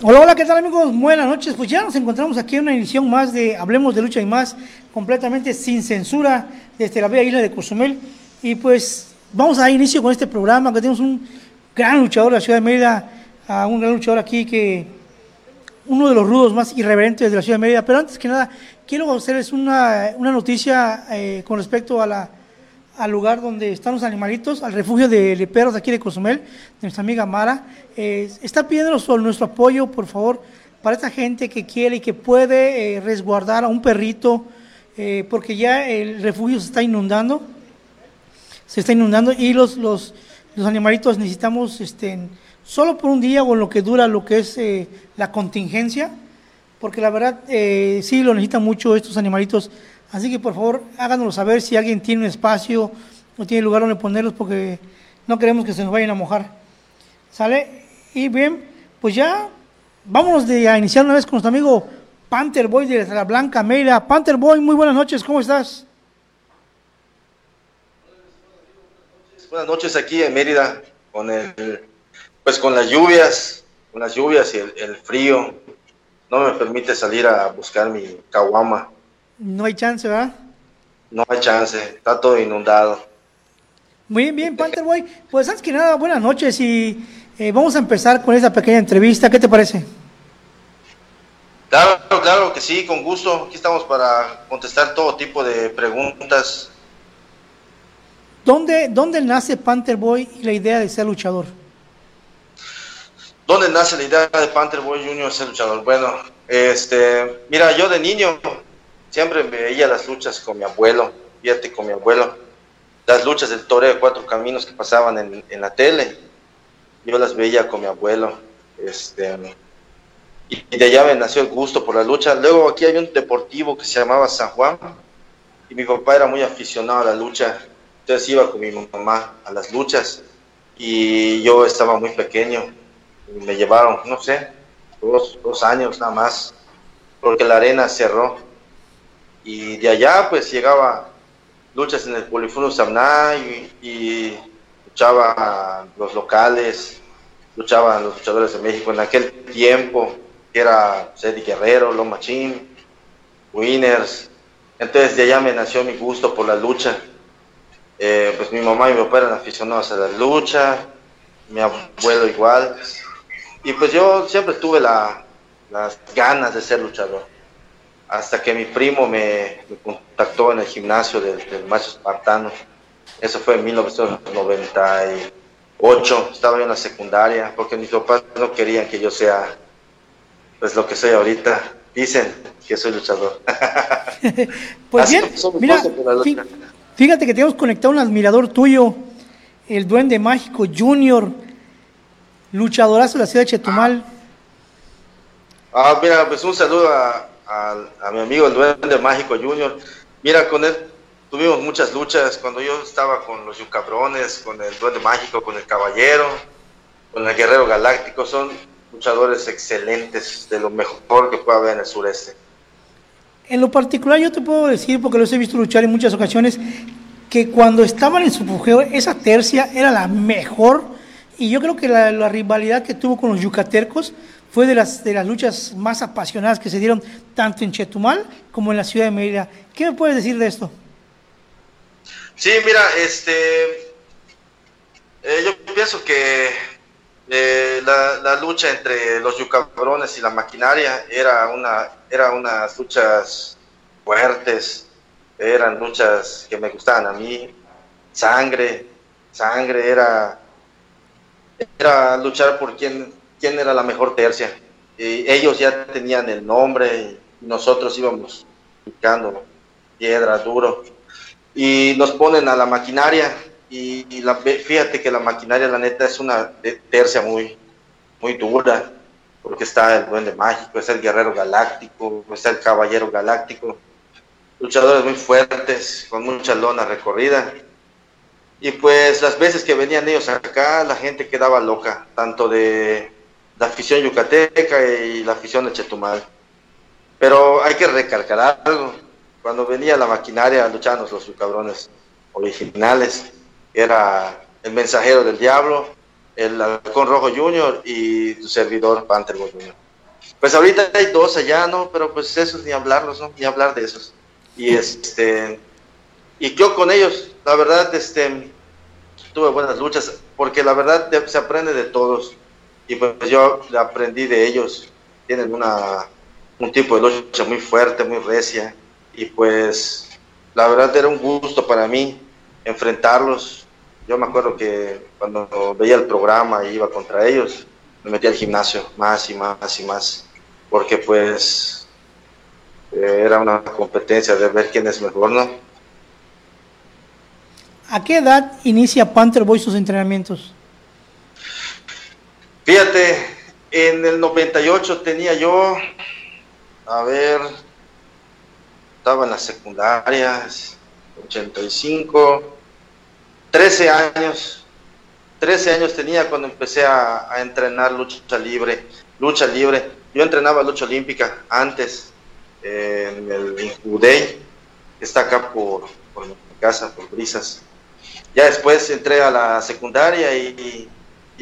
Hola, hola, ¿qué tal amigos? Buenas noches. Pues ya nos encontramos aquí en una edición más de Hablemos de Lucha y más, completamente sin censura desde la bella isla de Cozumel. Y pues vamos a dar inicio con este programa, que tenemos un gran luchador de la ciudad de Mérida, a un gran luchador aquí que uno de los rudos más irreverentes de la ciudad de Mérida. Pero antes que nada, quiero hacerles una, una noticia eh, con respecto a la, al lugar donde están los animalitos, al refugio de, perros aquí de Cozumel, de nuestra amiga Mara. Eh, está pidiendo nuestro apoyo, por favor, para esta gente que quiere y que puede eh, resguardar a un perrito, eh, porque ya el refugio se está inundando, se está inundando y los, los, los animalitos necesitamos, este, solo por un día o en lo que dura lo que es eh, la contingencia, porque la verdad sí lo necesitan mucho estos animalitos Así que por favor háganoslo saber si alguien tiene un espacio o tiene lugar donde ponerlos porque no queremos que se nos vayan a mojar. ¿Sale? Y bien, pues ya vámonos de a iniciar una vez con nuestro amigo Panther Boy de la Blanca Mérida. Panther Boy, muy buenas noches, ¿cómo estás? Buenas noches aquí en Mérida con el pues con las lluvias, con las lluvias y el, el frío no me permite salir a buscar mi caguama. No hay chance, ¿verdad? No hay chance, está todo inundado. Muy bien, Panther Boy. Pues antes que nada, buenas noches y eh, vamos a empezar con esta pequeña entrevista. ¿Qué te parece? Claro, claro que sí, con gusto. Aquí estamos para contestar todo tipo de preguntas. ¿Dónde, dónde nace Panther Boy y la idea de ser luchador? ¿Dónde nace la idea de Panther Boy Junior ser luchador? Bueno, este, mira, yo de niño siempre veía las luchas con mi abuelo, fíjate, con mi abuelo, las luchas del toreo de cuatro caminos que pasaban en, la tele, yo las veía con mi abuelo, este, y de allá me nació el gusto por la lucha. Luego aquí había un deportivo que se llamaba San Juan, y mi papá era muy aficionado a la lucha, entonces iba con mi mamá a las luchas, y yo estaba muy pequeño, me llevaron, no sé, dos, dos años nada más, porque la arena cerró y de allá pues llegaba luchas en el Polifono Samná y, luchaba los locales, luchaban los luchadores de México en aquel tiempo, que era Eddie Guerrero, Loma Machín, Winners. Entonces de allá me nació mi gusto por la lucha. Eh, pues mi mamá y mi papá eran aficionados a la lucha, mi abuelo igual. Y pues yo siempre tuve la, las ganas de ser luchador hasta que mi primo me, me contactó en el gimnasio del, del, macho espartano. Eso fue en 1998, estaba yo en la secundaria, porque mis papás no querían que yo sea pues lo que soy ahorita. Dicen que soy luchador. pues Así bien, mira, fíjate que tenemos conectado un admirador tuyo, el Duende Mágico Junior, luchadorazo de la ciudad de Chetumal. Ah, mira, pues un saludo a, a, mi amigo el Duende Mágico Junior. Mira, con él tuvimos muchas luchas cuando yo estaba con los Yucabrones, con el Duende Mágico, con el Caballero, con el Guerrero Galáctico. Son luchadores excelentes, de lo mejor que pueda haber en el sureste. En lo particular yo te puedo decir, porque los he visto luchar en muchas ocasiones, que cuando estaban en su apogeo, esa tercia era la mejor. Y yo creo que la, la rivalidad que tuvo con los yucatercos fue de las, de las luchas más apasionadas que se dieron tanto en Chetumal como en la ciudad de Mérida. ¿Qué me puedes decir de esto? Sí, mira, este, eh, yo pienso que eh, la, lucha entre los yucabrones y la maquinaria era una, era unas luchas fuertes, eran luchas que me gustaban a mí, sangre, sangre, era, era luchar por quien quién era la mejor tercia. Y ellos ya tenían el nombre y nosotros íbamos picando piedra, duro. Y nos ponen a la maquinaria y, fíjate que la maquinaria, la neta, es una tercia muy, muy dura, porque está el duende mágico, está el guerrero galáctico, está el caballero galáctico, luchadores muy fuertes, con mucha lona recorrida. Y pues las veces que venían ellos acá, la gente quedaba loca, tanto de la afición yucateca y la afición de Chetumal. Pero hay que recalcar algo. Cuando venía la maquinaria a lucharnos los cabrones originales, era el mensajero del diablo, el halcón rojo junior y tu servidor Panther Junior. Pues ahorita hay dos allá, ¿no? Pero pues esos ni hablarlos, ¿no? Ni hablar de esos. Y este, y yo con ellos, la verdad, este, tuve buenas luchas, porque la verdad se aprende de todos. Y pues yo aprendí de ellos. Tienen una, un tipo de lucha muy fuerte, muy recia. Y pues la verdad era un gusto para mí enfrentarlos. Yo me acuerdo que cuando veía el programa y iba contra ellos, me metía al gimnasio más y más y más, porque pues eh, era una competencia de ver quién es mejor, ¿no? ¿A qué edad inicia Panther Boy sus entrenamientos? Fíjate, en el 98 tenía yo, a ver, estaba en las secundarias, 85, 13 años. 13 años tenía cuando empecé a, entrenar lucha libre. Lucha libre. Yo entrenaba lucha olímpica antes en el Udey, que está acá por, por mi casa, por Brisas. Ya después entré a la secundaria y,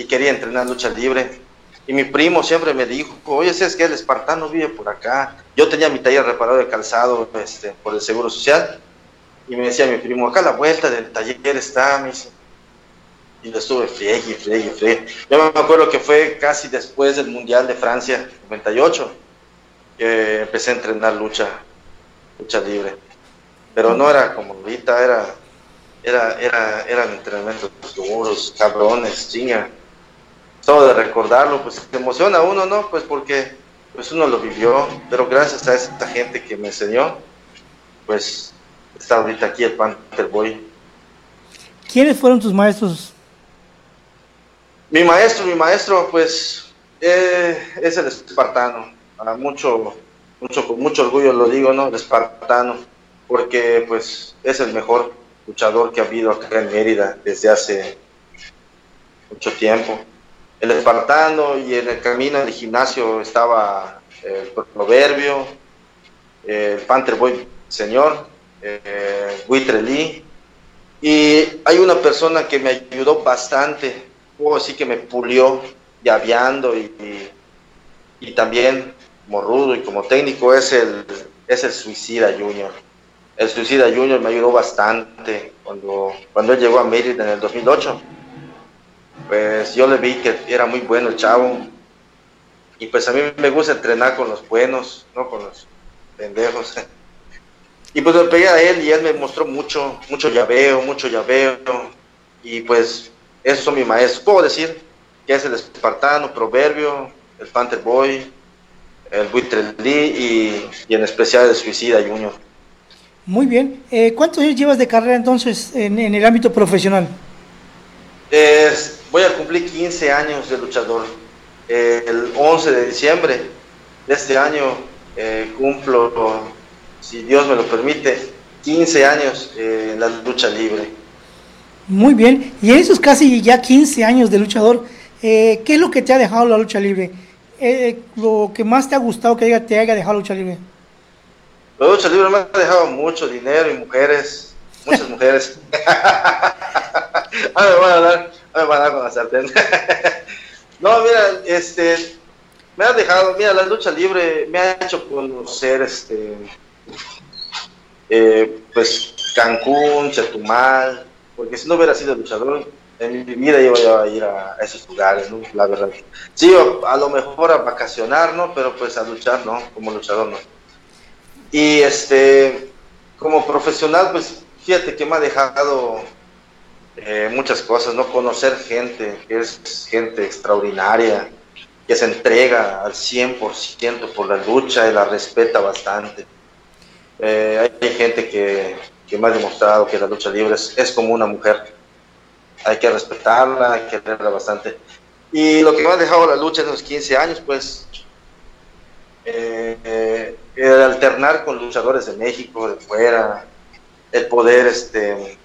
quería entrenar lucha libre. Y mi primo siempre me dijo, oye, ¿sabes que El espartano vive por acá. Yo tenía mi taller reparado de calzado este, por el Seguro Social. Y me decía mi primo, acá la vuelta del taller está, me dice. Y lo estuve friegue, friegue, friegue. Yo me acuerdo que fue casi después del Mundial de Francia, 98, que empecé a entrenar lucha, lucha libre. Pero no era como ahorita, era era, era, eran entrenamientos duros, cabrones, chinga. Todo de recordarlo, pues te emociona a uno, ¿no? Pues porque pues uno lo vivió, pero gracias a esta gente que me enseñó, pues está ahorita aquí el Panther Boy. ¿Quiénes fueron tus maestros? Mi maestro, mi maestro, pues eh, es el espartano. A mucho, mucho, con mucho orgullo lo digo, ¿no? El espartano, porque pues es el mejor luchador que ha habido acá en Mérida desde hace mucho tiempo. El espartano y en el camino del gimnasio estaba el proverbio, el Panther Boy Señor, eh, Lee. Y hay una persona que me ayudó bastante, puedo decir que me pulió llaveando y, y, y también como rudo y como técnico es el, es el Suicida Junior el Suicida Junior me ayudó bastante cuando, cuando él llegó a Mérida en el 2008. Pues yo le vi que era muy bueno el chavo. Y pues a mí me gusta entrenar con los buenos, no con los pendejos. Y pues me pegué a él y él me mostró mucho, mucho llaveo, mucho llaveo. Y pues esos son mis maestros. Puedo decir que es el espartano, proverbio, el Panther Boy, el Buitre Lee y, y en especial el Suicida Junior. Muy bien. Eh, ¿Cuántos años llevas de carrera entonces en, el ámbito profesional? Voy a cumplir 15 años de luchador. Eh, el 11 de diciembre de este año eh, cumplo, si Dios me lo permite, 15 años en la lucha libre. Muy bien. Y en esos casi ya 15 años de luchador, ¿qué es lo que te ha dejado la lucha libre? lo que más te ha gustado que te haya dejado la lucha libre. La lucha libre me ha dejado mucho dinero y mujeres, muchas mujeres. ah, me van a dar, me van a dar con la sartén. no, mira, este, me ha dejado, mira, la lucha libre me ha hecho conocer, este, eh, pues, Cancún, Chetumal, porque si no hubiera sido luchador, en mi vida iba a ir a esos lugares, ¿no? La verdad. Sí, a lo mejor a vacacionar, ¿no? Pero pues a luchar, ¿no? Como luchador, ¿no? Y este, como profesional, pues fíjate que me ha dejado eh, muchas cosas, ¿no? Conocer gente, que es gente extraordinaria, que se entrega al 100% por la lucha y la respeta bastante. Eh, hay gente que, que, me ha demostrado que la lucha libre es, como una mujer. Hay que respetarla, hay que quererla bastante. Y lo que me ha dejado la lucha en los 15 años, pues, eh, el alternar con luchadores de México, de fuera, el poder este,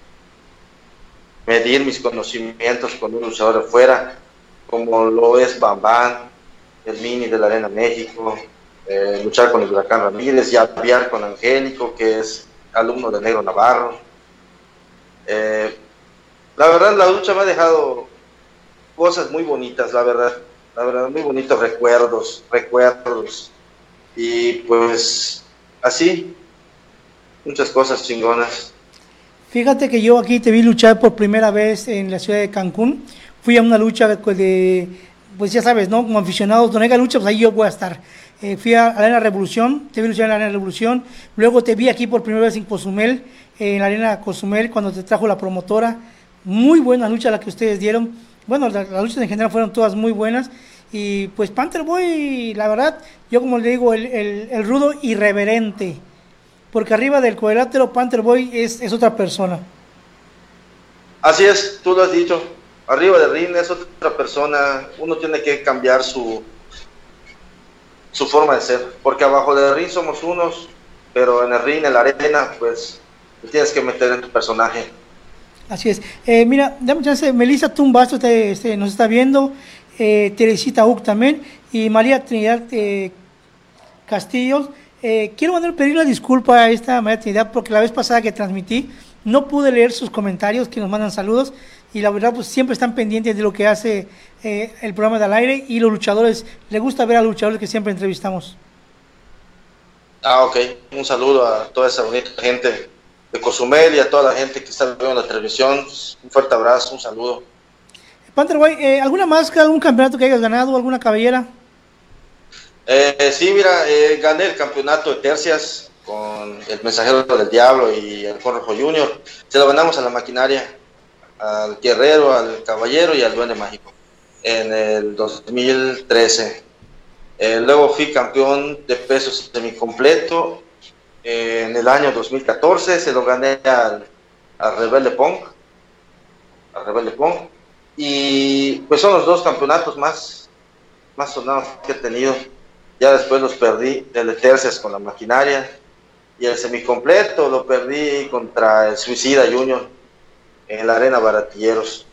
medir mis conocimientos con un de fuera, como lo es Bambán, el Mini de la Arena México, eh, luchar con el Huracán Ramírez y aviar con Angélico, que es alumno de Negro Navarro. Eh, la verdad, la lucha me ha dejado cosas muy bonitas, la verdad. la verdad, muy bonitos recuerdos, recuerdos. Y pues así, muchas cosas chingonas. Fíjate que yo aquí te vi luchar por primera vez en la ciudad de Cancún. Fui a una lucha de, pues ya sabes, ¿no? Como aficionado, donde haya lucha, pues ahí yo voy a estar. Eh, fui a Arena Revolución, te vi luchar en la Arena Revolución. Luego te vi aquí por primera vez en Cozumel, en la Arena Cozumel, cuando te trajo la promotora. Muy buena lucha la que ustedes dieron. Bueno, las luchas en general fueron todas muy buenas. Y pues Panther Boy, la verdad, yo como le digo, el, rudo irreverente. Porque arriba del cuadrilátero Panther Boy es, es, otra persona. Así es, tú lo has dicho. Arriba del ring es otra persona. Uno tiene que cambiar su, su forma de ser. Porque abajo del ring somos unos, pero en el ring, en la arena, pues tienes que meter en tu personaje. Así es. Eh, mira, dame chance, Melissa Tumbasto te, este, nos está viendo, eh, Teresita Uc también, y María Trinidad eh, Castillo. Eh, quiero mandar pedir una disculpa a esta María Trinidad porque la vez pasada que transmití no pude leer sus comentarios que nos mandan saludos y la verdad pues siempre están pendientes de lo que hace el programa del aire y los luchadores, le gusta ver a los luchadores que siempre entrevistamos. Ah, ok. Un saludo a toda esa bonita gente de Cozumel y a toda la gente que está viendo la televisión. Un fuerte abrazo, un saludo. Panther eh, ¿alguna máscara, algún campeonato que hayas ganado, alguna cabellera? Eh, sí, mira, eh, gané el campeonato de tercias con el Mensajero del Diablo y el Rojo Junior. Se lo ganamos a la maquinaria, al Guerrero, al Caballero y al Duende Mágico en el 2013. Eh, luego fui campeón de pesos semicompleto en el año 2014 se lo gané al, al Rebelde Pong, al Rebelde Pong, y pues son los dos campeonatos más, más sonados que he tenido. Ya después los perdí de tercias con la maquinaria y el semicompleto lo perdí contra el Suicida Junior en la Arena Baratilleros.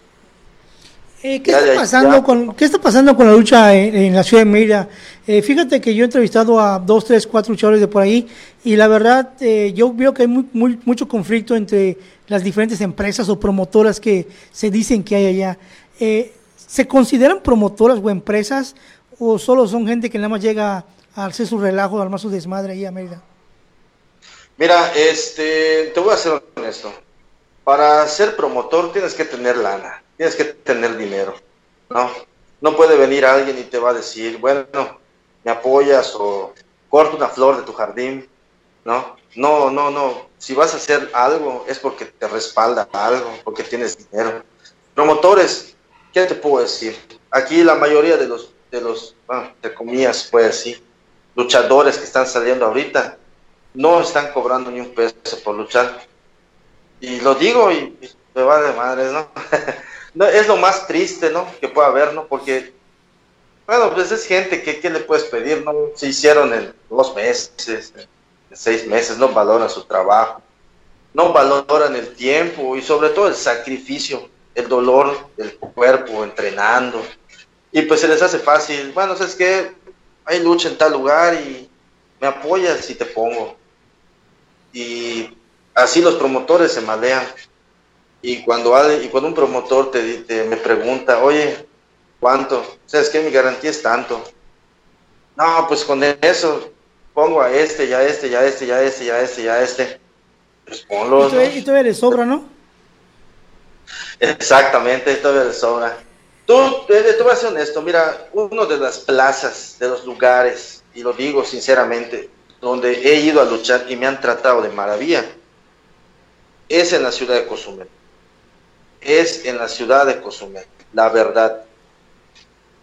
Eh, ¿qué, está pasando con, ¿Qué está pasando con la lucha en, la ciudad de Mérida? Eh, fíjate que yo he entrevistado a dos, tres, cuatro luchadores de por ahí y la verdad eh, yo veo que hay muy, mucho conflicto entre las diferentes empresas o promotoras que se dicen que hay allá. ¿Se consideran promotoras o empresas o solo son gente que nada más llega a hacer su relajo, a armar su desmadre ahí a Mérida? Mira, este, te voy a ser honesto. Para ser promotor tienes que tener lana tienes que tener dinero, ¿no? No puede venir alguien y te va a decir, bueno, me apoyas o corta una flor de tu jardín, ¿no? No, no, no. Si vas a hacer algo es porque te respalda algo, porque tienes dinero. Promotores, ¿qué te puedo decir? Aquí la mayoría de los, de los, bueno, te comillas, decir, luchadores que están saliendo ahorita, no están cobrando ni un peso por luchar. Y lo digo y, me va de madre, ¿no? no, es lo más triste, ¿no? Que pueda haber, ¿no? Porque, bueno, pues es gente que, ¿qué le puedes pedir, no? Se hicieron en dos meses, en seis meses, no valoran su trabajo, no valoran el tiempo y sobre todo el sacrificio, el dolor del cuerpo entrenando. Y pues se les hace fácil, bueno, ¿sabes qué? Hay lucha en tal lugar y me apoyas si te pongo. Y así los promotores se malean y cuando, y cuando un promotor te, me pregunta, oye, ¿cuánto? ¿Sabes qué? Mi garantía es tanto. No, pues con eso pongo a este, ya este, ya este, ya este, ya este, ya este. Pues ponlo. Y todavía, le sobra, ¿no? Exactamente, todavía le sobra. Tú, te, voy a ser honesto, mira, uno de las plazas, de los lugares, y lo digo sinceramente, donde he ido a luchar y me han tratado de maravilla, es en la ciudad de Cozumel es en la ciudad de Cozumel, la verdad.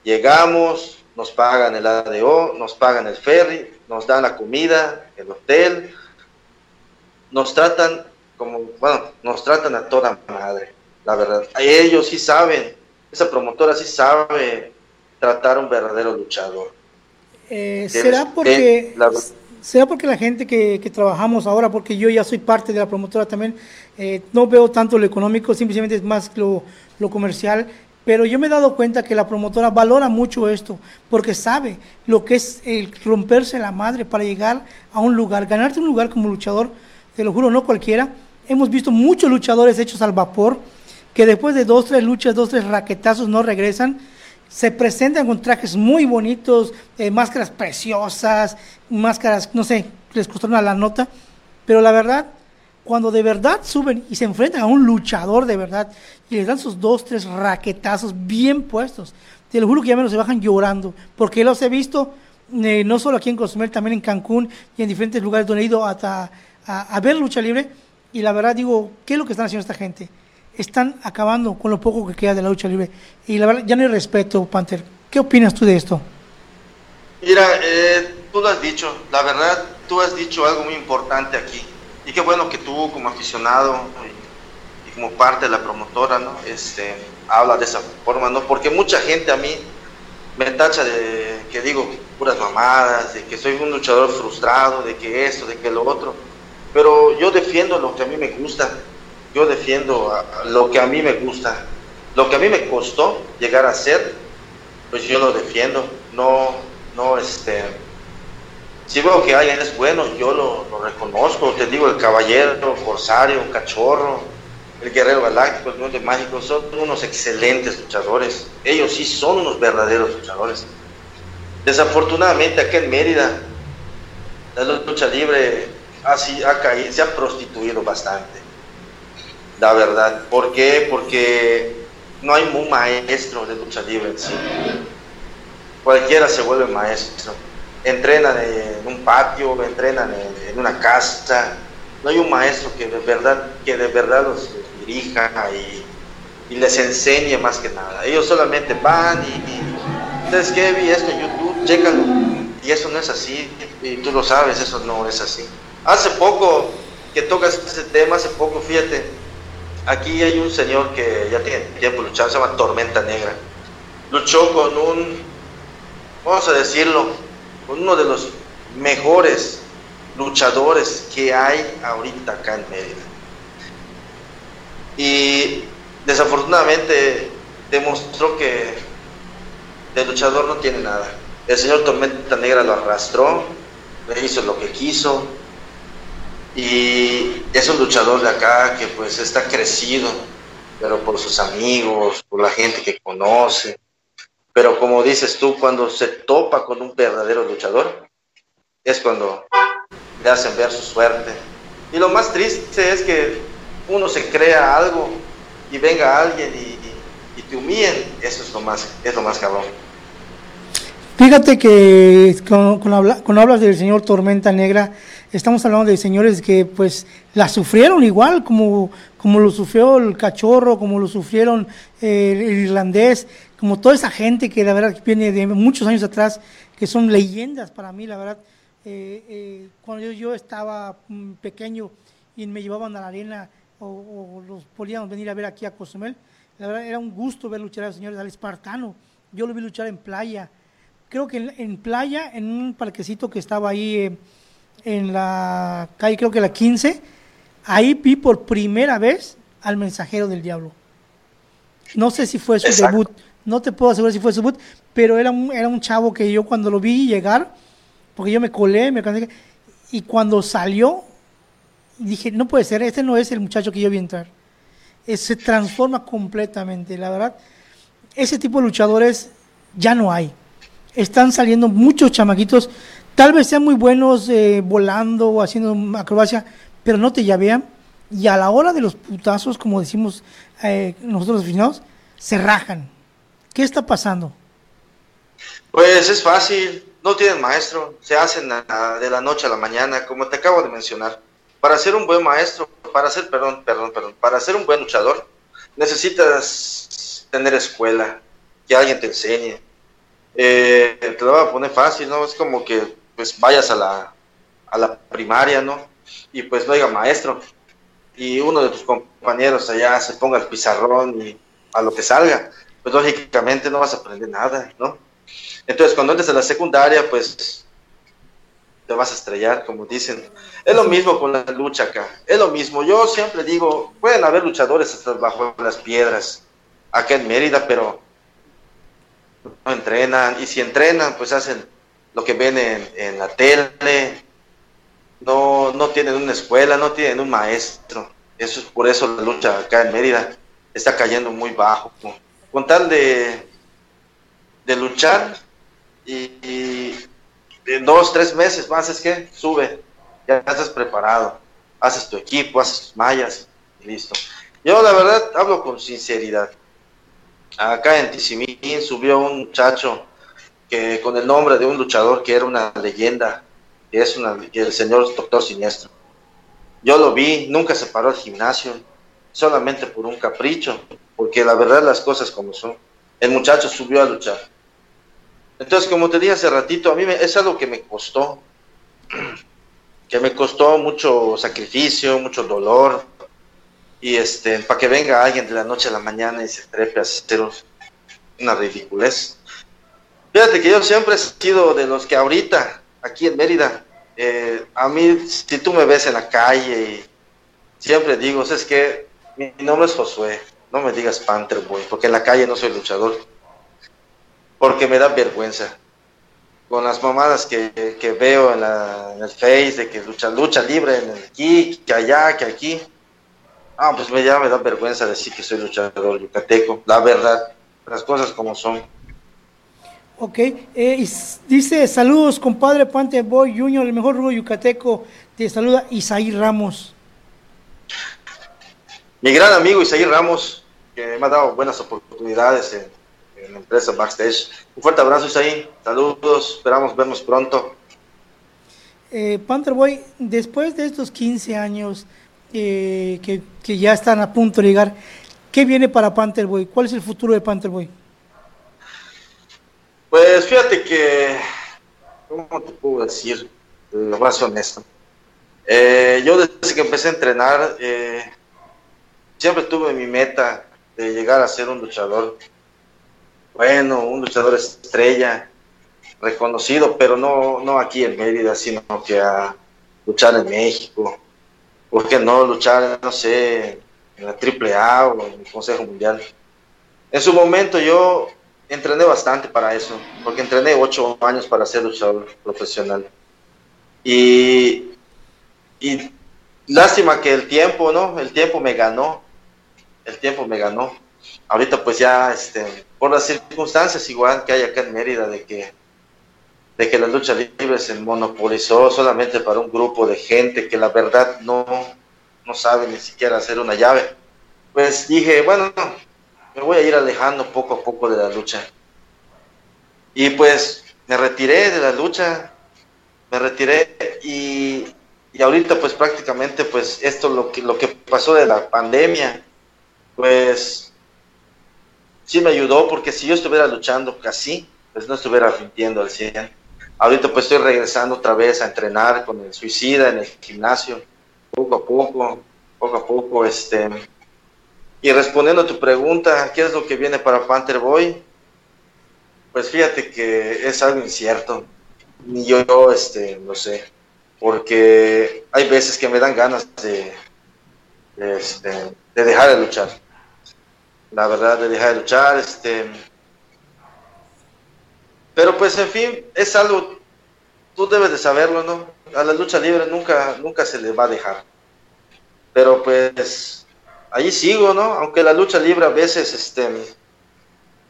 Llegamos, nos pagan el ADO, nos pagan el ferry, nos dan la comida, el hotel, nos tratan como, bueno, nos tratan a toda madre, la verdad. Ellos sí saben, esa promotora sí sabe tratar a un verdadero luchador. Eh, ¿Será porque... ¿Será porque la gente que, trabajamos ahora, porque yo ya soy parte de la promotora también, eh, no veo tanto lo económico, simplemente es más lo, comercial, pero yo me he dado cuenta que la promotora valora mucho esto, porque sabe lo que es el romperse la madre para llegar a un lugar, ganarte un lugar como luchador, te lo juro, no cualquiera. Hemos visto muchos luchadores hechos al vapor, que después de dos, tres luchas, dos, tres raquetazos no regresan, se presentan con trajes muy bonitos, eh, máscaras preciosas, máscaras, no sé, les costaron a la nota, pero la verdad, cuando de verdad suben y se enfrentan a un luchador de verdad y les dan sus dos, tres raquetazos bien puestos, te lo juro que ya menos se bajan llorando, porque los he visto eh, no solo aquí en Cozumel, también en Cancún y en diferentes lugares donde he ido hasta a, ver lucha libre y la verdad digo, ¿qué es lo que están haciendo esta gente? Están acabando con lo poco que queda de la lucha libre y la verdad ya no hay respeto, Panther. ¿Qué opinas tú de esto? Mira, eh, tú lo has dicho, la verdad, tú has dicho algo muy importante aquí y qué bueno que tú como aficionado y, como parte de la promotora, ¿no? Este, habla de esa forma, ¿no? Porque mucha gente a mí me tacha de que digo puras mamadas, de que soy un luchador frustrado, de que esto, de que lo otro. Pero yo defiendo lo que a mí me gusta, yo defiendo lo que a mí me gusta. Lo que a mí me costó llegar a ser, pues yo lo defiendo. No, no, este. Si veo que alguien es bueno, yo lo, reconozco. Te digo, el caballero, el corsario, un cachorro, el Guerrero Galáctico, el Mundo Mágico, son unos excelentes luchadores. Ellos sí son unos verdaderos luchadores. Desafortunadamente, aquí en Mérida, la lucha libre ha caído, se ha prostituido bastante. La verdad. ¿Por qué? Porque no hay un maestro de lucha libre en sí. Cualquiera se vuelve maestro. Entrenan en un patio, entrenan en, una casa. No hay un maestro que de verdad, que de verdad los dirija y, les enseñe más que nada. Ellos solamente van y, ¿sabes qué? Vi esto en YouTube, chécalo. Y eso no es así, y tú lo sabes, eso no es así. Hace poco que tocas ese tema, hace poco, fíjate, aquí hay un señor que ya tiene tiempo luchando, se llama Tormenta Negra. Luchó con un, vamos a decirlo, con uno de los mejores luchadores que hay ahorita acá en Mérida y desafortunadamente demostró que el luchador no tiene nada. El señor Tormenta Negra lo arrastró, le hizo lo que quiso y es un luchador de acá que pues está crecido, pero por sus amigos, por la gente que conoce. Pero como dices tú, cuando se topa con un verdadero luchador, es cuando le hacen ver su suerte. Y lo más triste es que uno se crea algo y venga alguien y, te humillen, eso es lo más, es lo más cabrón. Fíjate que cuando, hablas del señor Tormenta Negra, estamos hablando de señores que pues la sufrieron igual como, como lo sufrió el cachorro, como lo sufrieron eh, el irlandés, como toda esa gente que la verdad viene de muchos años atrás, que son leyendas para mí, la verdad. Eh, eh, cuando yo, yo, estaba mm, pequeño y me llevaban a la arena o, los podíamos venir a ver aquí a Cozumel. La verdad era un gusto ver luchar a los señores al espartano. Yo lo vi luchar en playa. Creo que en, playa, en un parquecito que estaba ahí en la calle, creo que la 15, ahí vi por primera vez al mensajero del diablo. No sé si fue su debut, no te puedo asegurar si fue su debut, pero era un, era un chavo que yo cuando lo vi llegar, porque yo me colé, me cansé, y cuando salió, dije, no puede ser, este no es el muchacho que yo vi entrar. se transforma completamente, la verdad. Ese tipo de luchadores ya no hay. Están saliendo muchos chamaquitos, tal vez sean muy buenos eh, volando o haciendo acrobacia, pero no te llavean. Y a la hora de los putazos, como decimos eh, nosotros aficionados, se rajan. ¿Qué está pasando? Pues es fácil, no tienen maestro, se hacen de la noche a la mañana, como te acabo de mencionar para ser un buen maestro, para ser, perdón, perdón, perdón, para ser un buen luchador, necesitas tener escuela, que alguien te enseñe. Eh, te lo voy a poner fácil, ¿no? Es como que pues vayas a la, a la primaria, ¿no? Y pues haya maestro. Y uno de tus compañeros allá se ponga el pizarrón y a lo que salga, pues lógicamente no vas a aprender nada, ¿no? Entonces cuando entres a la secundaria, pues te vas a estrellar, como dicen. Es lo mismo con la lucha acá, es lo mismo. Yo siempre digo, pueden haber luchadores hasta bajo las piedras acá en Mérida, pero no entrenan, y si entrenan, pues hacen lo que ven en, la tele, no, no tienen una escuela, no tienen un maestro. Eso es por eso la lucha acá en Mérida está cayendo muy bajo. Con tal de, de luchar y, en dos, tres meses más es que sube, ya estás preparado, haces tu equipo, haces tus mallas y listo. Yo la verdad hablo con sinceridad. Acá en Tizimín subió un muchacho que con el nombre de un luchador que era una leyenda, que es una, el señor Doctor Siniestro. Yo lo vi, nunca se paró al gimnasio, solamente por un capricho, porque la verdad las cosas como son. El muchacho subió a luchar. Entonces, como te dije hace ratito, a mí es algo que me costó, que me costó mucho sacrificio, mucho dolor, y este, para que venga alguien de la noche a la mañana y se trepe a hacer una ridiculez. Fíjate que yo siempre he sido de los que ahorita, aquí en Mérida, eh, a mí, si tú me ves en la calle, siempre digo, es que mi nombre es Josué, no me digas Panther Boy, porque en la calle no soy luchador, porque me da vergüenza. Con las mamadas que, veo en, el Face, de que lucha, lucha libre en aquí, que allá, que aquí. Ah, pues me, ya me da vergüenza decir que soy luchador yucateco, la verdad, las cosas como son. Ok, eh, dice saludos compadre Pante Boy Junior, el mejor rubo yucateco, te saluda Isaí Ramos. Mi gran amigo Isaí Ramos, que me ha dado buenas oportunidades en, la empresa Backstage. Un fuerte abrazo Isaí, saludos, esperamos vernos pronto. Eh, Panther Boy, después de estos 15 años eh, que, que ya están a punto de llegar, ¿qué viene para Panther Boy? ¿Cuál es el futuro de Panther Boy? Pues fíjate que, ¿cómo te puedo decir? Lo más honesto. Eh, yo desde que empecé a entrenar, eh, siempre tuve mi meta de llegar a ser un luchador. Bueno, un luchador estrella, reconocido, pero no, no aquí en Mérida, sino que a luchar en México. ¿Por qué no luchar, no sé, en la AAA o en el Consejo Mundial? En su momento yo entrené bastante para eso, porque entrené ocho años para ser luchador profesional. Y, y lástima que el tiempo, ¿no? El tiempo me ganó, el tiempo me ganó. Ahorita pues ya, este, por las circunstancias igual que hay acá en Mérida, de que, de que la lucha libre se monopolizó solamente para un grupo de gente que la verdad no, no sabe ni siquiera hacer una llave. Pues dije, bueno, me voy a ir alejando poco a poco de la lucha. Y pues me retiré de la lucha, me retiré y, y ahorita pues prácticamente pues esto lo que, lo que pasó de la pandemia, pues sí me ayudó porque si yo estuviera luchando casi, pues no estuviera rindiendo al 100. Ahorita pues estoy regresando otra vez a entrenar con el suicida en el gimnasio, poco a poco, poco a poco, este, y respondiendo a tu pregunta, ¿qué es lo que viene para Panther Boy? Pues fíjate que es algo incierto. Ni yo, este, no sé. Porque hay veces que me dan ganas de, este, de dejar de luchar. La verdad, de dejar de luchar, este. Pero pues en fin, es algo, tú debes de saberlo, ¿no? A la lucha libre nunca, nunca se le va a dejar. Pero pues ahí sigo, ¿no? Aunque la lucha libre a veces este,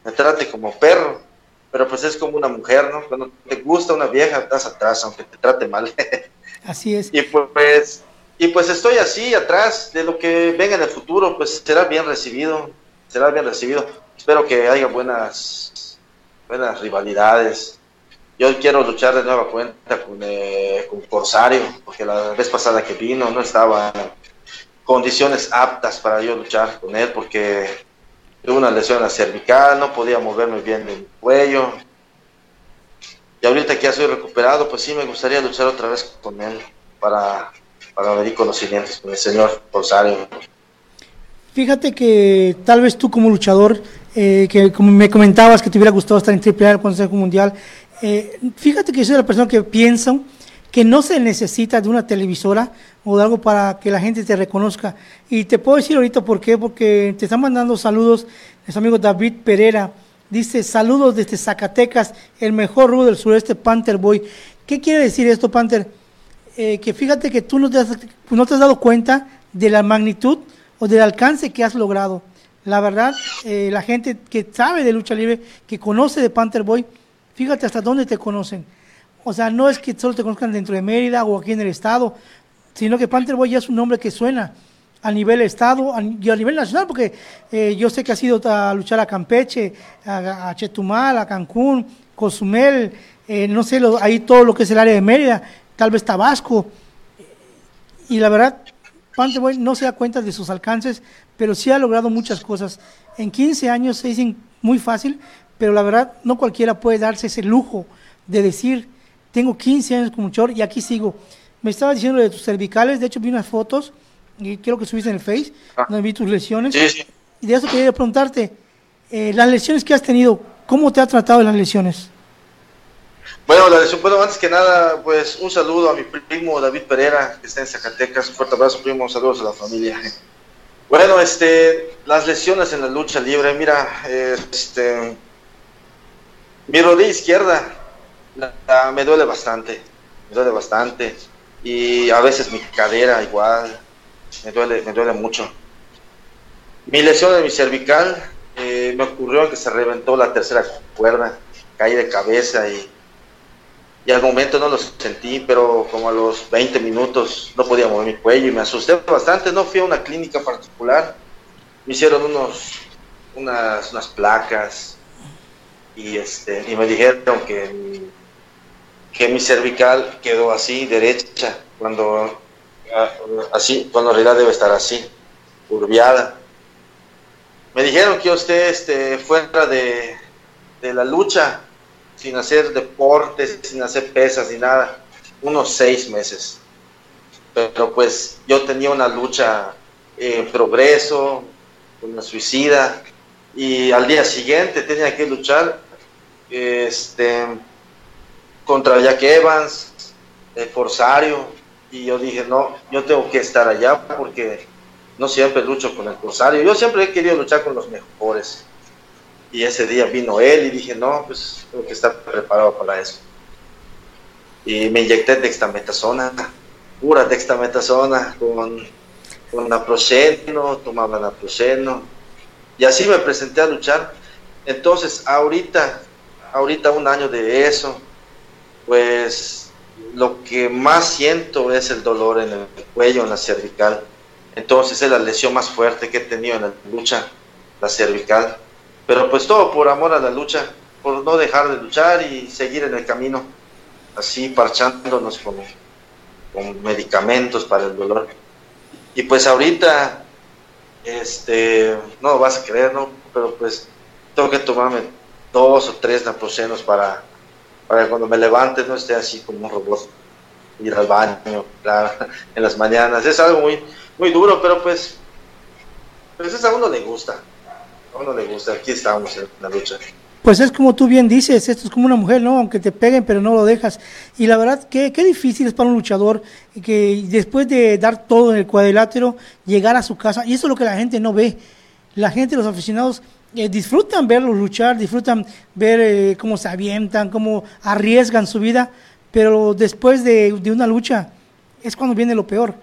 me trate como perro, pero pues es como una mujer, ¿no? Cuando te gusta una vieja, estás atrás, aunque te trate mal. Así es. Y pues, y pues estoy así, atrás de lo que venga en el futuro, pues será bien recibido, será bien recibido. Espero que haya buenas, buenas rivalidades. Yo quiero luchar de nueva cuenta con, eh, con Corsario, porque la vez pasada que vino no estaba condiciones aptas para yo luchar con él porque tuve una lesión en la cervical, no podía moverme bien del cuello. Y ahorita que ya soy recuperado, pues sí me gustaría luchar otra vez con él para, para ver conocimientos con el señor Rosario. Fíjate que tal vez tú como luchador, eh, que como me comentabas que te hubiera gustado estar en AAA, el Consejo Mundial, eh, fíjate que soy la persona que piensa que no se necesita de una televisora o de algo para que la gente te reconozca. Y te puedo decir ahorita por qué, porque te están mandando saludos nuestro amigo David Pereira. Dice, saludos desde Zacatecas, el mejor rudo del sureste, Panther Boy. ¿Qué quiere decir esto, Panther? Eh, que fíjate que tú no te, has, dado cuenta de la magnitud o del alcance que has logrado. La verdad, eh, la gente que sabe de lucha libre, que conoce de Panther Boy, fíjate hasta dónde te conocen. O sea, no es que solo te conozcan dentro de Mérida o aquí en el estado, sino que Panther Boy ya es un nombre que suena a nivel estado y a nivel nacional, porque eh, yo sé que has ido a luchar a Campeche, a, Chetumal, a Cancún, Cozumel, eh, no sé, ahí todo lo que es el área de Mérida, tal vez Tabasco. Y la verdad, Panther Boy no se da cuenta de sus alcances, pero sí ha logrado muchas cosas. En 15 años se dicen muy fácil, pero la verdad no cualquiera puede darse ese lujo de decir, tengo 15 años como luchador y aquí sigo. Me estaba diciendo de tus cervicales, de hecho vi unas fotos y quiero que subiste en el Face, ah. donde vi tus lesiones. Y de eso quería preguntarte, eh, las lesiones que has tenido, ¿cómo te ha tratado las lesiones? Bueno, la lesión, bueno, antes que nada, pues un saludo a mi primo David Pereira, que está en Zacatecas, un fuerte abrazo, primo, saludos a la familia. Bueno, este, las lesiones en la lucha libre, mira, este, mi rodilla izquierda me duele bastante, me duele bastante, y a veces mi cadera igual, me duele, me duele mucho. Mi lesión de mi cervical eh, me ocurrió que se reventó la tercera cuerda, caí de cabeza y, y al momento no lo sentí, pero como a los 20 minutos no podía mover mi cuello y me asusté bastante. No fui a una clínica particular, me hicieron unos, unas, unas placas y, este, y me dijeron que, que mi cervical quedó así, derecha, cuando así, cuando en realidad debe estar así, curviada. Me dijeron que usted este, fuera de, de la lucha, sin hacer deportes, sin hacer pesas ni nada, unos seis meses. Pero pues yo tenía una lucha en progreso, una suicida, y al día siguiente tenía que luchar este, contra Jack Evans, el Forsario, y yo dije, no, yo tengo que estar allá porque no siempre lucho con el Corsario. Yo siempre he querido luchar con los mejores. Y ese día vino él y dije, no, pues tengo que estar preparado para eso. Y me inyecté dextametasona, pura dextametasona con, con naproxeno, tomaba naproxeno. Y así me presenté a luchar. Entonces, ahorita, ahorita un año de eso, pues lo que más siento es el dolor en el cuello, en la cervical. Entonces es la lesión más fuerte que he tenido en la lucha, la cervical. Pero pues todo por amor a la lucha, por no dejar de luchar y seguir en el camino, así parchándonos con, con medicamentos para el dolor. Y pues ahorita, este, no lo vas a creer, ¿no? Pero pues tengo que tomarme dos o tres naproxenos para para que cuando me levante no esté así como un robot, ir al baño en las mañanas. Es algo muy, muy duro, pero pues, pues es a uno le gusta. A uno le gusta. Aquí estamos en la lucha. Pues es como tú bien dices, esto es como una mujer, ¿no? Aunque te peguen, pero no lo dejas. Y la verdad, qué, qué difícil es para un luchador que después de dar todo en el cuadrilátero, llegar a su casa. Y eso es lo que la gente no ve. La gente, los aficionados, eh, disfrutan verlos luchar, disfrutan ver eh, cómo se avientan, cómo arriesgan su vida, pero después de, una lucha es cuando viene lo peor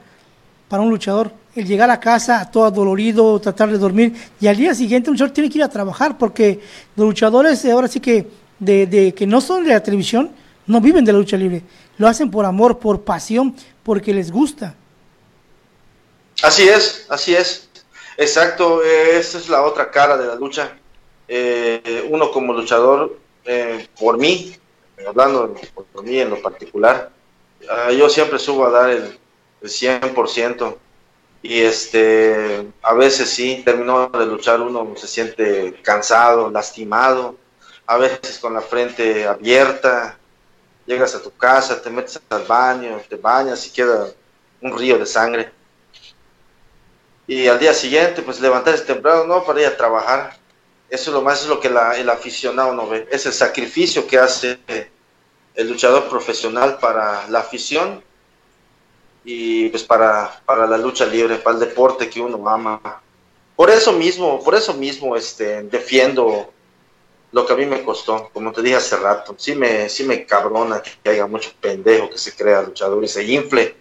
para un luchador. El llegar a casa todo dolorido, tratar de dormir y al día siguiente un luchador tiene que ir a trabajar porque los luchadores ahora sí que de, de que no son de la televisión no viven de la lucha libre, lo hacen por amor, por pasión, porque les gusta. Así es, así es. Exacto, esa es la otra cara de la lucha. Eh, uno como luchador, eh, por mí, hablando por, mí en lo particular, ah, yo siempre subo a dar el, 100%. Y este, a veces sí, terminó de luchar uno se siente cansado, lastimado, a veces con la frente abierta, llegas a tu casa, te metes al baño, te bañas y queda un río de sangre y al día siguiente pues levantarse temprano, no, para ir a trabajar. Eso es lo más, es lo que el aficionado no ve, es el sacrificio que hace el luchador profesional para la afición y pues para, para la lucha libre, para el deporte que uno ama. Por eso mismo, por eso mismo este, defiendo lo que a mí me costó, como te dije hace rato, sí me, sí me cabrona que haya mucho pendejo que se crea luchador y se infle,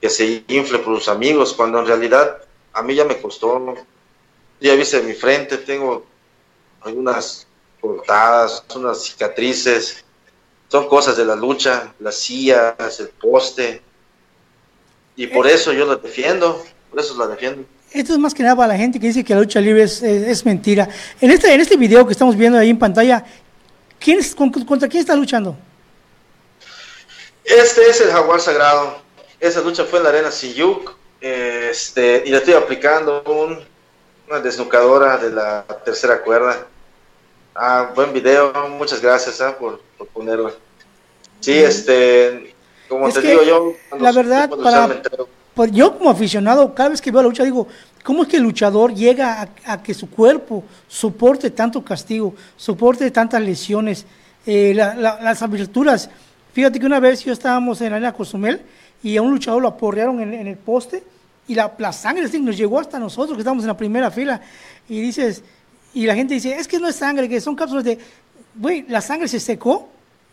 que se infle por sus amigos, cuando en realidad a mí ya me costó Ya viste mi frente, tengo algunas cortadas, unas cicatrices, son cosas de la lucha, las sillas, el poste, y por eh. eso yo la defiendo, por eso la defiendo. Esto es más que nada para la gente que dice que la lucha libre es, mentira. En este, en este video que estamos viendo ahí en pantalla, ¿quién ¿contra quién está luchando? Este es el jaguar sagrado. Esa lucha fue en la arena Siyuk. Este, y le estoy aplicando una desnucadora de la tercera cuerda. Ah, buen video, muchas gracias ah, por, ponerlo. Sí, este, como te digo yo, la verdad, para, pues yo como aficionado, cada vez que veo la lucha digo, ¿cómo es que el luchador llega a, que su cuerpo soporte tanto castigo, soporte tantas lesiones, eh, las aberturas? Fíjate que una vez yo estábamos en la arena Cozumel y a un luchador lo aporrearon en, el poste y la, la sangre nos llegó hasta nosotros que estamos en la primera fila y dices, y la gente dice, es que no es sangre, que son cápsulas de, güey, la sangre se secó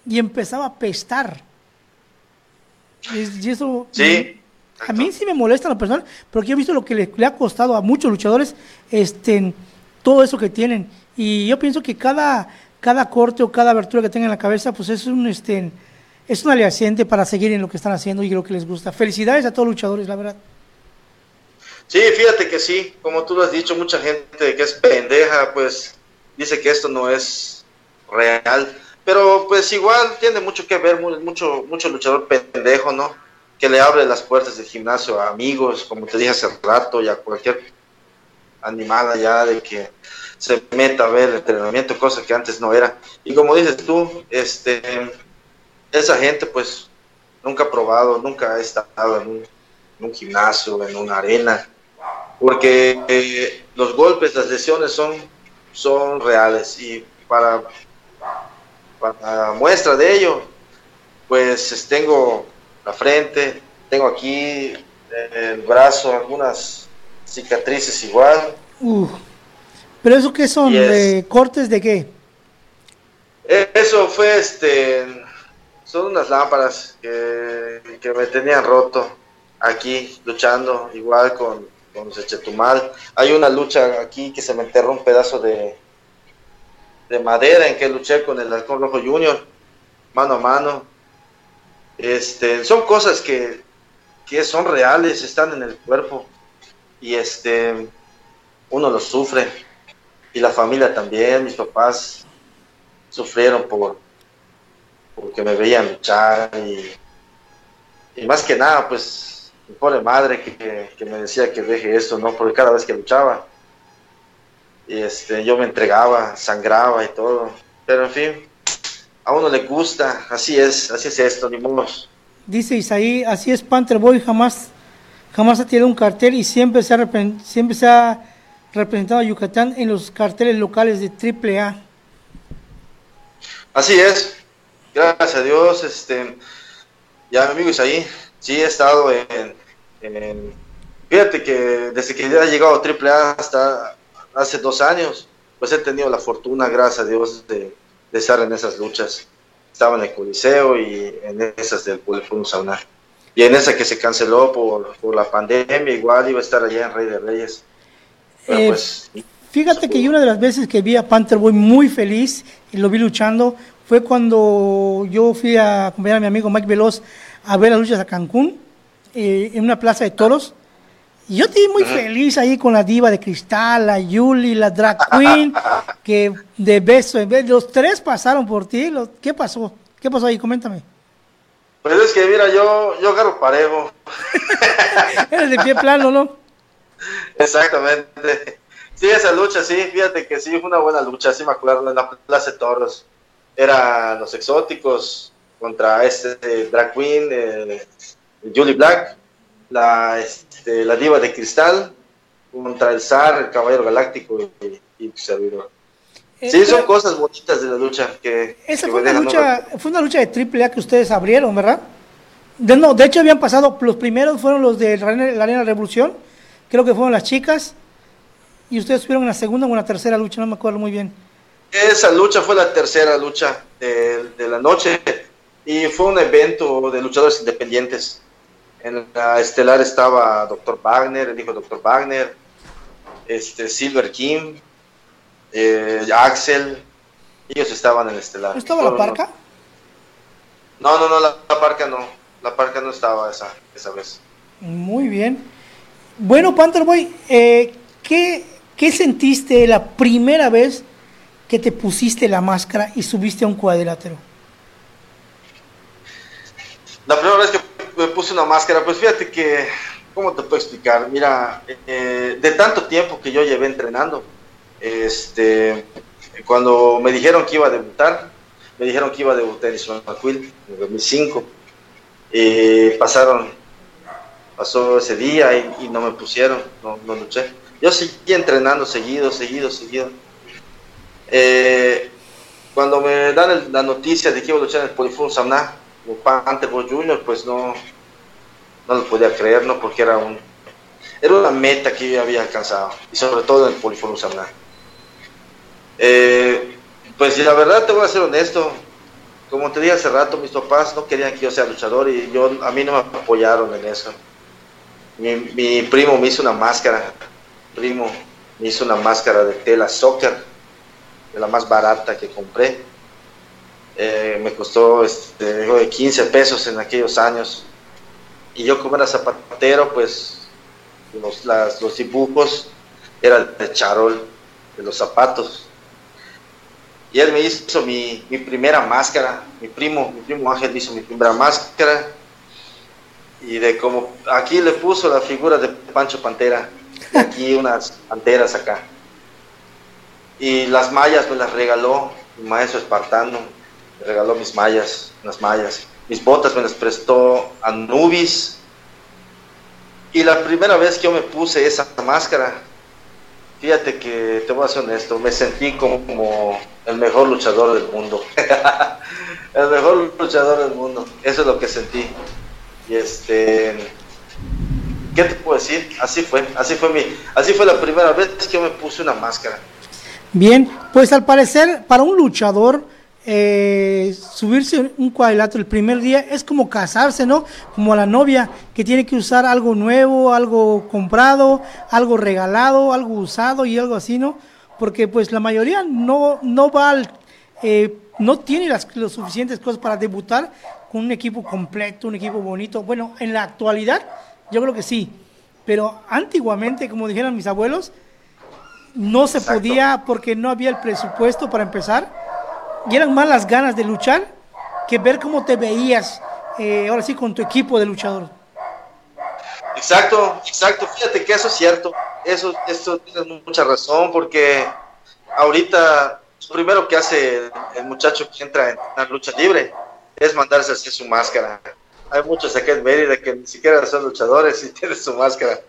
y empezaba a pestar. Y, eso... Sí. A mí sí me molesta la persona, porque yo he visto lo que le, ha costado a muchos luchadores este, todo eso que tienen. Y yo pienso que cada, cada corte o cada abertura que tengan en la cabeza, pues es un, este, es un aliciente para seguir en lo que están haciendo y lo que les gusta. Felicidades a todos los luchadores, la verdad. Sí, fíjate que sí, como tú lo has dicho, mucha gente que es pendeja, pues dice que esto no es real. Pero pues igual tiene mucho que ver, mucho, mucho luchador pendejo, ¿no? que le abre las puertas del gimnasio a amigos, como te dije hace rato, y a cualquier animal allá de que se meta a ver el entrenamiento, cosa que antes no era. Y como dices tú, este, esa gente pues nunca ha probado, nunca ha estado en un, gimnasio, en una arena, porque eh, los golpes, las lesiones son, son reales y para, para muestra de ello, pues tengo la frente, tengo aquí el brazo algunas cicatrices igual. ¿Pero eso qué son? ¿De ¿Cortes de qué? Eso fue este. Son unas lámparas que, que me tenían roto aquí luchando, igual con, con Sechetumal. Hay una lucha aquí que se me enterró un pedazo de, de madera en que luché con el Halcón Rojo Junior, mano a mano este, son cosas que, son reales, están en el cuerpo y este, uno lo sufre y la familia también, mis papás sufrieron por porque me veían luchar y, más que nada pues mi pobre madre que, que, me decía que deje esto, ¿no? Porque cada vez que luchaba y este, yo me entregaba, sangraba y todo, pero en fin, a uno le gusta, así es, así es esto, ni modo. Dice Isaí, así es Panther Boy, jamás, jamás ha tirado un cartel y siempre se ha, siempre se ha representado a Yucatán en los carteles locales de AAA. Así es, gracias a Dios, este, ya mi amigo Isaí, sí he estado en, en fíjate que desde que ya ha llegado a AAA hasta hace dos años, pues he tenido la fortuna, gracias a Dios, de de estar en esas luchas. Estaba en el Coliseo y en esas del Pueblo Sauna. Y en esa que se canceló por, por, la pandemia, igual iba a estar allá en Rey de Reyes. Eh, pues, fíjate que una de las veces que vi a Panther Boy muy feliz y lo vi luchando fue cuando yo fui a acompañar a mi amigo Mike Veloz a ver las luchas a Cancún, eh, en una plaza de toros. Y yo estoy muy feliz ahí con la diva de cristal, la Yuli, la drag queen, que de beso en vez, los tres pasaron por ti. ¿Qué pasó? ¿Qué pasó ahí? Coméntame. Pues es que mira, yo, yo agarro parejo. Eres de pie plano, ¿no? Exactamente. Sí, esa lucha, sí, fíjate que sí, fue una buena lucha, sí me acuerdo, en la Plaza de Toros. Eran los exóticos contra este drag queen, eh, Julie Black la, este, la diva de cristal contra el zar, el caballero galáctico y, y servidor. Sí, son cosas bonitas de la lucha que... Esa fue, una lucha, fue una lucha de triple A que ustedes abrieron, ¿verdad? De, no, de hecho habían pasado, los primeros fueron los de la, Arena Revolución, creo que fueron las chicas, y ustedes estuvieron en la segunda o en la tercera lucha, no me acuerdo muy bien. Esa lucha fue la tercera lucha de, de la noche y fue un evento de luchadores independientes. En la estelar estaba Dr. Wagner, el hijo de Dr. Wagner. este, Silver King, eh, Axel, ellos estaban en el estelar. ¿No estaba la parca? No, no, no, la, parca no, la parca no estaba esa, esa vez. Muy bien. Bueno, Pantherboy, eh, ¿qué, ¿qué sentiste la primera vez que te pusiste la máscara y subiste a un cuadrilátero? La primera vez que me puse una máscara, pues fíjate que, ¿cómo te puedo explicar? Mira, eh, de tanto tiempo que yo llevé entrenando, este, cuando me dijeron que iba a debutar, me dijeron que iba a debutar en Ismael en 2005, y pasaron, pasó ese día y, no me pusieron, no, no, luché. Yo seguí entrenando seguido, seguido, seguido. Eh, cuando me dan la noticia de que iba a luchar en el Polifón Samná, Panther Junior, pues no, no lo podía creer, ¿no? Porque era un era una meta que yo había alcanzado, y sobre todo en el Poliforum Samná. Eh, pues la verdad te voy a ser honesto, como te dije hace rato, mis papás no querían que yo sea luchador y yo a mí no me apoyaron en eso. Mi, mi primo me hizo una máscara, primo me hizo una máscara de tela soccer, de la más barata que compré eh, me costó este, 15 pesos en aquellos años. Y yo como era zapatero, pues los, los dibujos eran de charol, de los zapatos. Y él me hizo mi, mi, primera máscara, mi primo, mi primo Ángel hizo mi primera máscara. Y de como, aquí le puso la figura de Pancho Pantera, aquí unas panteras acá. Y las mallas me las regaló mi maestro espartano me regaló mis mallas, unas mallas. Mis botas me las prestó Anubis. Y la primera vez que yo me puse esa máscara, fíjate que te voy a ser honesto, me sentí como, el mejor luchador del mundo. el mejor luchador del mundo. Eso es lo que sentí. Y este. ¿Qué te puedo decir? Así fue, así fue mi, así fue la primera vez que yo me puse una máscara. Bien, pues al parecer, para un luchador, eh, subirse un cuadrilátero el primer día es como casarse, ¿no? Como la novia que tiene que usar algo nuevo, algo comprado, algo regalado, algo usado y algo así, ¿no? Porque pues la mayoría no, no va al, eh, no tiene las, suficientes cosas para debutar con un equipo completo, un equipo bonito. Bueno, en la actualidad yo creo que sí, pero antiguamente, como dijeron mis abuelos, no se podía porque no había el presupuesto para empezar y eran más las ganas de luchar que ver cómo te veías eh, ahora sí con tu equipo de luchador. Exacto, exacto. Fíjate que eso es cierto. Eso, eso tienes mucha razón porque ahorita lo primero que hace el muchacho que entra en una lucha libre es mandarse a hacer su máscara. Hay muchos aquí en Mérida que ni siquiera son luchadores y tienen su máscara.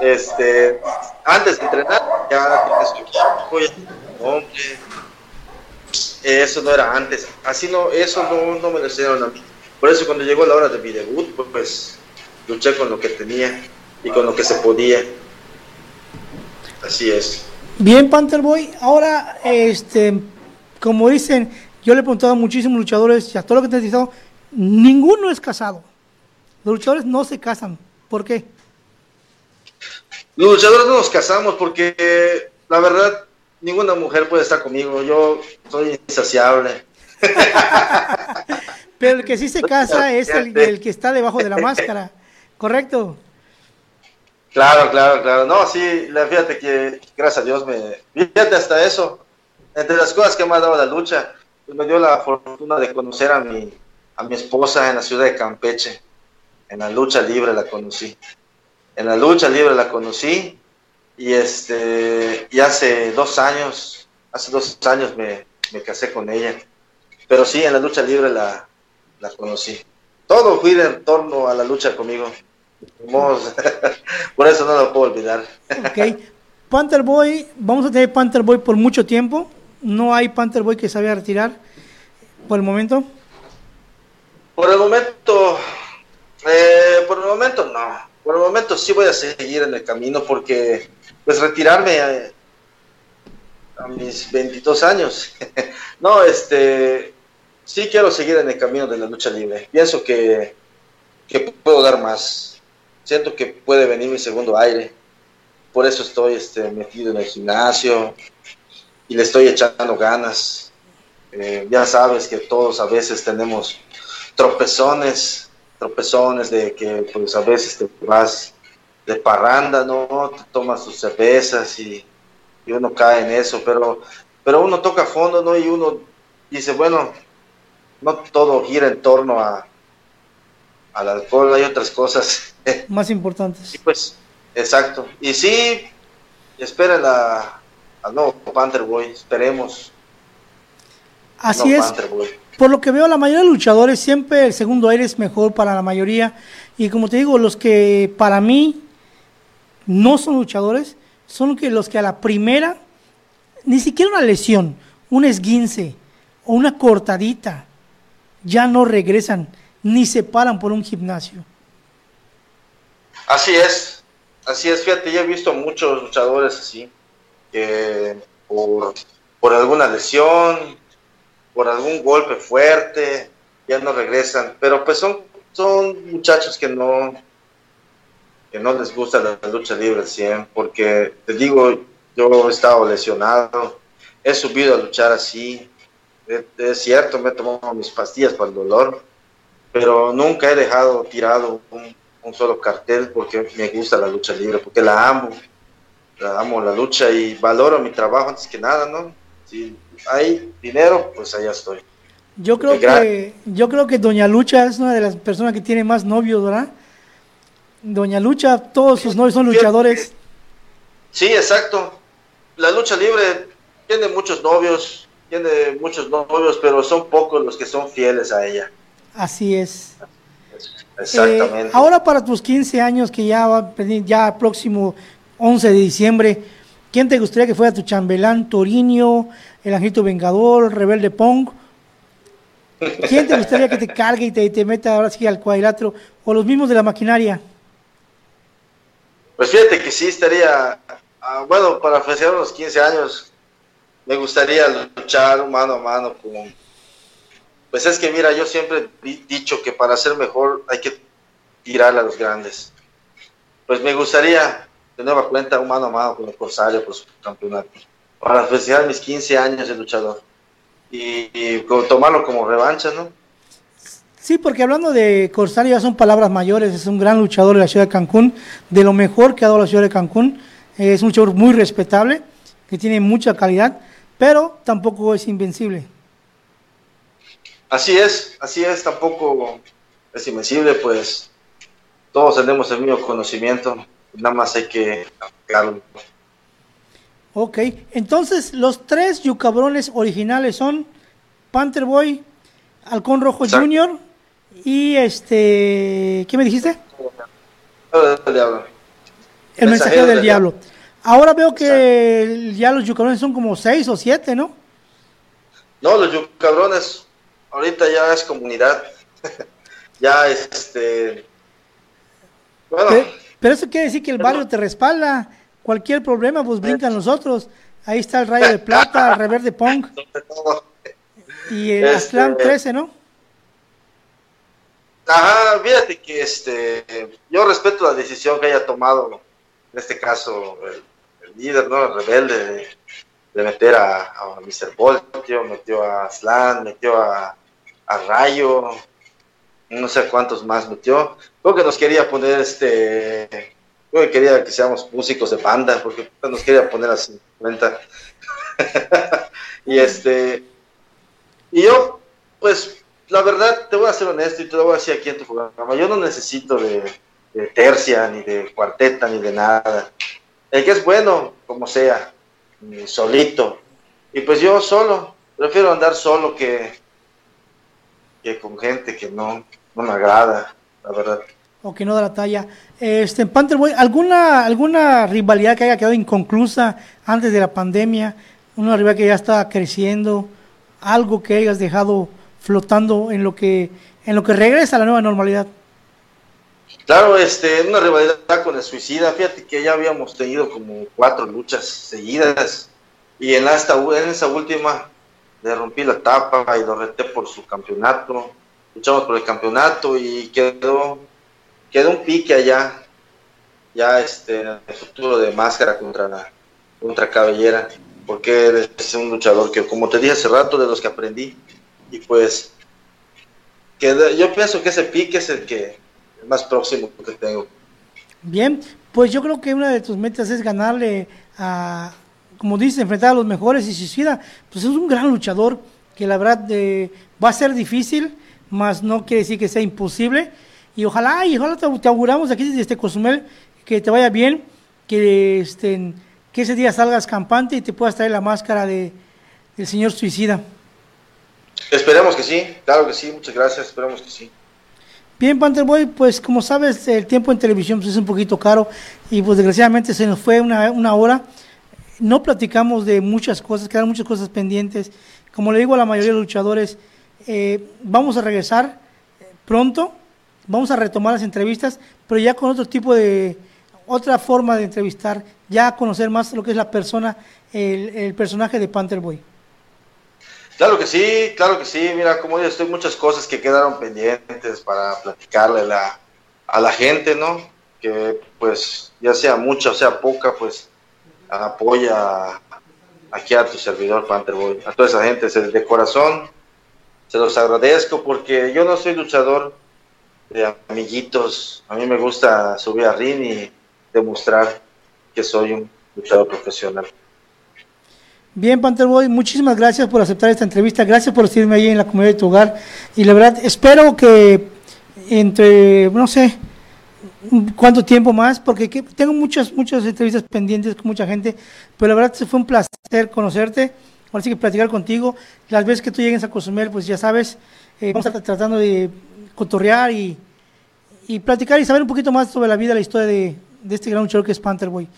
Este, antes de entrenar ya tienes su equipo, ya eso no era antes. Así no, eso no, no me lo a mí. Por eso cuando llegó la hora de mi debut, pues, luché con lo que tenía y con lo que se podía. Así es. Bien, Pantherboy. Ahora, este, como dicen, yo le he preguntado a muchísimos luchadores y a todo lo que te he dicho, ninguno es casado. Los luchadores no se casan. ¿Por qué? Los luchadores no nos casamos porque la verdad ninguna mujer puede estar conmigo, yo soy insaciable. Pero el que sí se casa es el, que está debajo de la máscara, ¿correcto? Claro, claro, claro. No, sí, fíjate que gracias a Dios me... Fíjate hasta eso. Entre las cosas que me ha dado la lucha, pues me dio la fortuna de conocer a mi, a mi esposa en la ciudad de Campeche. En la lucha libre la conocí. En la lucha libre la conocí y este, y hace dos años, hace dos años me, casé con ella. Pero sí, en la lucha libre la, conocí. Todo fue en torno a la lucha conmigo. por eso no lo puedo olvidar. ok. Panther Boy, vamos a tener Panther Boy por mucho tiempo. No hay Panther Boy que se vaya a retirar por el momento. Por el momento, eh, por el momento no. Por el momento sí voy a seguir en el camino porque pues retirarme a, mis 22 años. no, este, sí quiero seguir en el camino de la lucha libre. Pienso que, que puedo dar más. Siento que puede venir mi segundo aire. por eso estoy este, metido en el gimnasio y le estoy echando ganas. Eh, ya sabes que todos a veces tenemos tropezones, tropezones de que pues a veces te vas de parranda, ¿no? Te tomas tus cervezas y, y uno cae en eso, pero, pero uno toca fondo, ¿no? Y uno dice, bueno, no todo gira en torno a, al alcohol, hay otras cosas. Más importantes. Y pues, exacto. Y sí, esperen a, al nuevo Panther Boy, esperemos. Así es. Por lo que veo, la mayoría de luchadores siempre el segundo aire es mejor para la mayoría. Y como te digo, los que para mí no son luchadores son que los que a la primera, ni siquiera una lesión, un esguince o una cortadita, ya no regresan ni se paran por un gimnasio. Así es, así es, fíjate, ya he visto muchos luchadores así, que por, por alguna lesión, por algún golpe fuerte, ya no regresan, pero pues son, son muchachos que no, que no les gusta la lucha libre 100, porque te digo, yo he estado lesionado, he subido a luchar así, es, cierto, me he tomado mis pastillas para el dolor, pero nunca he dejado tirado un, solo cartel porque me gusta la lucha libre, porque la amo, la amo la lucha y valoro mi trabajo antes que nada, ¿no? Si hay dinero, pues allá estoy. Yo creo que yo creo que Doña Lucha es una de las personas que tiene más novios, ¿verdad? Doña Lucha, todos sus novios son luchadores. Sí, exacto. La lucha libre tiene muchos novios, tiene muchos novios, pero son pocos los que son fieles a ella. Así es. Exactamente. Eh, ahora para tus 15 años, que ya va ya próximo 11 de diciembre, ¿quién te gustaría que fuera tu chambelán? Torinio, el Angelito Vengador, Rebelde Pong. ¿Quién te gustaría que te cargue y te, meta ahora sí al cuadrilátero? ¿O los mismos de la maquinaria? Pues fíjate que sí estaría, ah, bueno, para festejar los 15 años, me gustaría luchar mano a mano con, pues es que mira, yo siempre he dicho que para ser mejor hay que tirar a los grandes. Pues me gustaría de nueva cuenta un mano a mano con el Corsario por su campeonato. Para festejar mis 15 años de luchador. Y, tomarlo como revancha, ¿no? Sí, porque hablando de Corsario ya son palabras mayores, es un gran luchador de la ciudad de Cancún, de lo mejor que ha dado la ciudad de Cancún, es un luchador muy respetable, que tiene mucha calidad, pero tampoco es invencible. Así es, así es, tampoco es invencible, pues todos tenemos el mismo conocimiento, nada más hay que aplicarlo. Ok, entonces los tres yucabrones originales son Panther Boy, Halcón Rojo Jr. y este, ¿qué me dijiste? El diablo. El mensajero, del, diablo. Ahora veo que ya los yucabrones son como seis o siete, ¿no? No, los yucabrones ahorita ya es comunidad. ya este. Bueno. Pero, eso quiere decir que el barrio te respalda. Cualquier problema, pues brincan nosotros. Ahí está el Rayo de Plata, el Reverde Punk. Y el este... 13, ¿no? Ajá, fíjate que este, yo respeto la decisión que haya tomado, en este caso, el, líder, ¿no? El rebelde, de, meter a, a Mr. Voltio, metió a Slan, metió a, a Rayo, no sé cuántos más metió. Creo que nos quería poner este, creo que quería que seamos músicos de banda, porque nos quería poner a 50. y este, y yo, pues, la verdad, te voy a ser honesto y te lo voy a decir aquí en tu programa, yo no necesito de, de tercia, ni de cuarteta, ni de nada. El que es bueno, como sea, solito. Y pues yo solo, prefiero andar solo que, que con gente que no, no me agrada, la verdad. O que no da la talla. Este, Pantherboy, ¿alguna, ¿alguna rivalidad que haya quedado inconclusa antes de la pandemia? ¿Una rivalidad que ya está creciendo? ¿Algo que hayas dejado flotando en lo que, en lo que regresa a la nueva normalidad? Claro, este, una rivalidad con el suicida. Fíjate que ya habíamos tenido como cuatro luchas seguidas. Y en, esta, en esa última le rompí la tapa y lo reté por su campeonato. Luchamos por el campeonato y quedó, quedó un pique allá. ya este, en el futuro de máscara contra, contra cabellera, porque él es un luchador que, como te dije hace rato, de los que aprendí, y pues que yo pienso que ese pique es el que el más próximo que tengo. Bien, pues yo creo que una de tus metas es ganarle a, como dices, enfrentar a los mejores y Suicida, pues es un gran luchador que la verdad eh, va a ser difícil, más no quiere decir que sea imposible. Y ojalá, y ojalá te, auguramos aquí desde este Cozumel que te vaya bien, que, este, que ese día salgas campante y te puedas traer la máscara de, del señor Suicida. Esperemos que sí, claro que sí, muchas gracias, esperemos que sí. Bien, Pantherboy, pues como sabes, el tiempo en televisión pues, es un poquito caro y pues desgraciadamente se nos fue una, una hora. No platicamos de muchas cosas, quedan muchas cosas pendientes. Como le digo a la mayoría de los luchadores, eh, vamos a regresar pronto, vamos a retomar las entrevistas, pero ya con otro tipo de, otra forma de entrevistar, ya conocer más lo que es la persona, el, personaje de Pantherboy. Claro que sí, claro que sí. Mira, como dices, hay muchas cosas que quedaron pendientes para platicarle a la gente, ¿no? Que pues ya sea mucha o sea poca, pues apoya aquí a tu servidor Pantherboy, a toda esa gente, de corazón se los agradezco porque yo no soy luchador de amiguitos, a mí me gusta subir a ring y demostrar que soy un luchador profesional. Bien, Pantherboy, muchísimas gracias por aceptar esta entrevista, gracias por estarme ahí en la comunidad de tu hogar. Y la verdad espero que entre, no sé, cuánto tiempo más, porque tengo muchas, muchas entrevistas pendientes con mucha gente, pero la verdad fue un placer conocerte, ahora sí que platicar contigo, las veces que tú llegues a Cozumel, pues ya sabes, eh, vamos a estar tratando de cotorrear y, y, platicar y saber un poquito más sobre la vida, la historia de, de este gran luchador que es Pantherboy.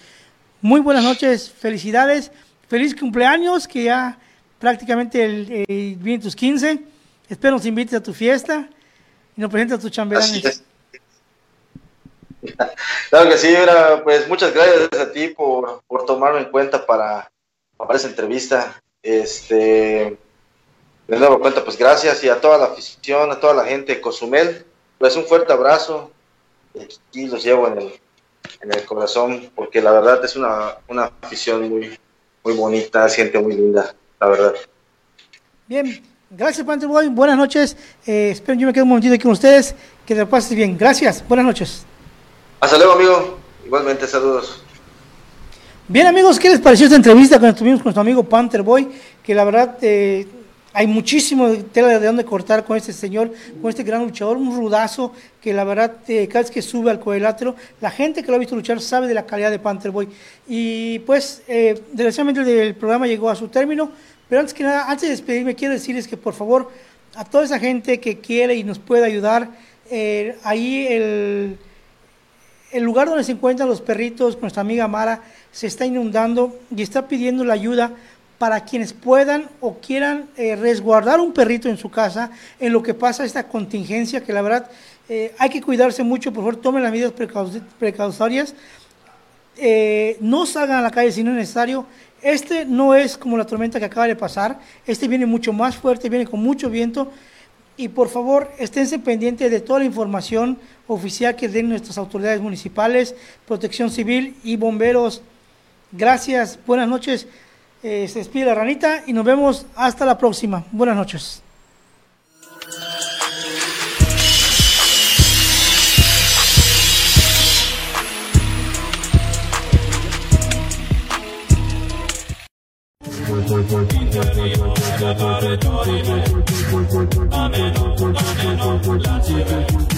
Muy buenas noches, felicidades feliz cumpleaños, que ya prácticamente el, vienen tus 15. Espero nos invites a tu fiesta y nos presentes a tus chambelanes. Claro que sí, pues muchas gracias a ti por, por tomarme en cuenta para, para esa entrevista. Este, de nuevo cuenta, pues gracias y a toda la afición, a toda la gente de Cozumel, pues un fuerte abrazo. Aquí los llevo en el, en el corazón porque la verdad es una, una afición muy, muy bonita, gente muy linda, la verdad. Bien, gracias Pantherboy, buenas noches. Eh, espero yo me quedo un momentito aquí con ustedes, que te pases bien. Gracias, buenas noches. Hasta luego, amigo. Igualmente, saludos. Bien, amigos, ¿qué les pareció esta entrevista cuando estuvimos con nuestro amigo Pantherboy? Que la verdad eh, hay muchísimo tela de dónde cortar con este señor, con este gran luchador, un rudazo que la verdad eh, cada vez que sube al cuadrilátero, la gente que lo ha visto luchar sabe de la calidad de Pantherboy. Y pues, eh, desgraciadamente el programa llegó a su término, pero antes que nada, antes de despedirme, quiero decirles que por favor, a toda esa gente que quiere y nos puede ayudar, ahí el, el lugar donde se encuentran los perritos, nuestra amiga Mara, se está inundando y está pidiendo la ayuda para quienes puedan o quieran eh, resguardar un perrito en su casa en lo que pasa esta contingencia, que la verdad eh, hay que cuidarse mucho, por favor tomen las medidas precautorias, eh, no salgan a la calle si no es necesario. Este no es como la tormenta que acaba de pasar, este viene mucho más fuerte, viene con mucho viento y por favor esténse pendientes de toda la información oficial que den nuestras autoridades municipales, protección civil y bomberos. Gracias, buenas noches. Eh, se despide la ranita y nos vemos hasta la próxima. Buenas noches. Ameno, ameno, ameno,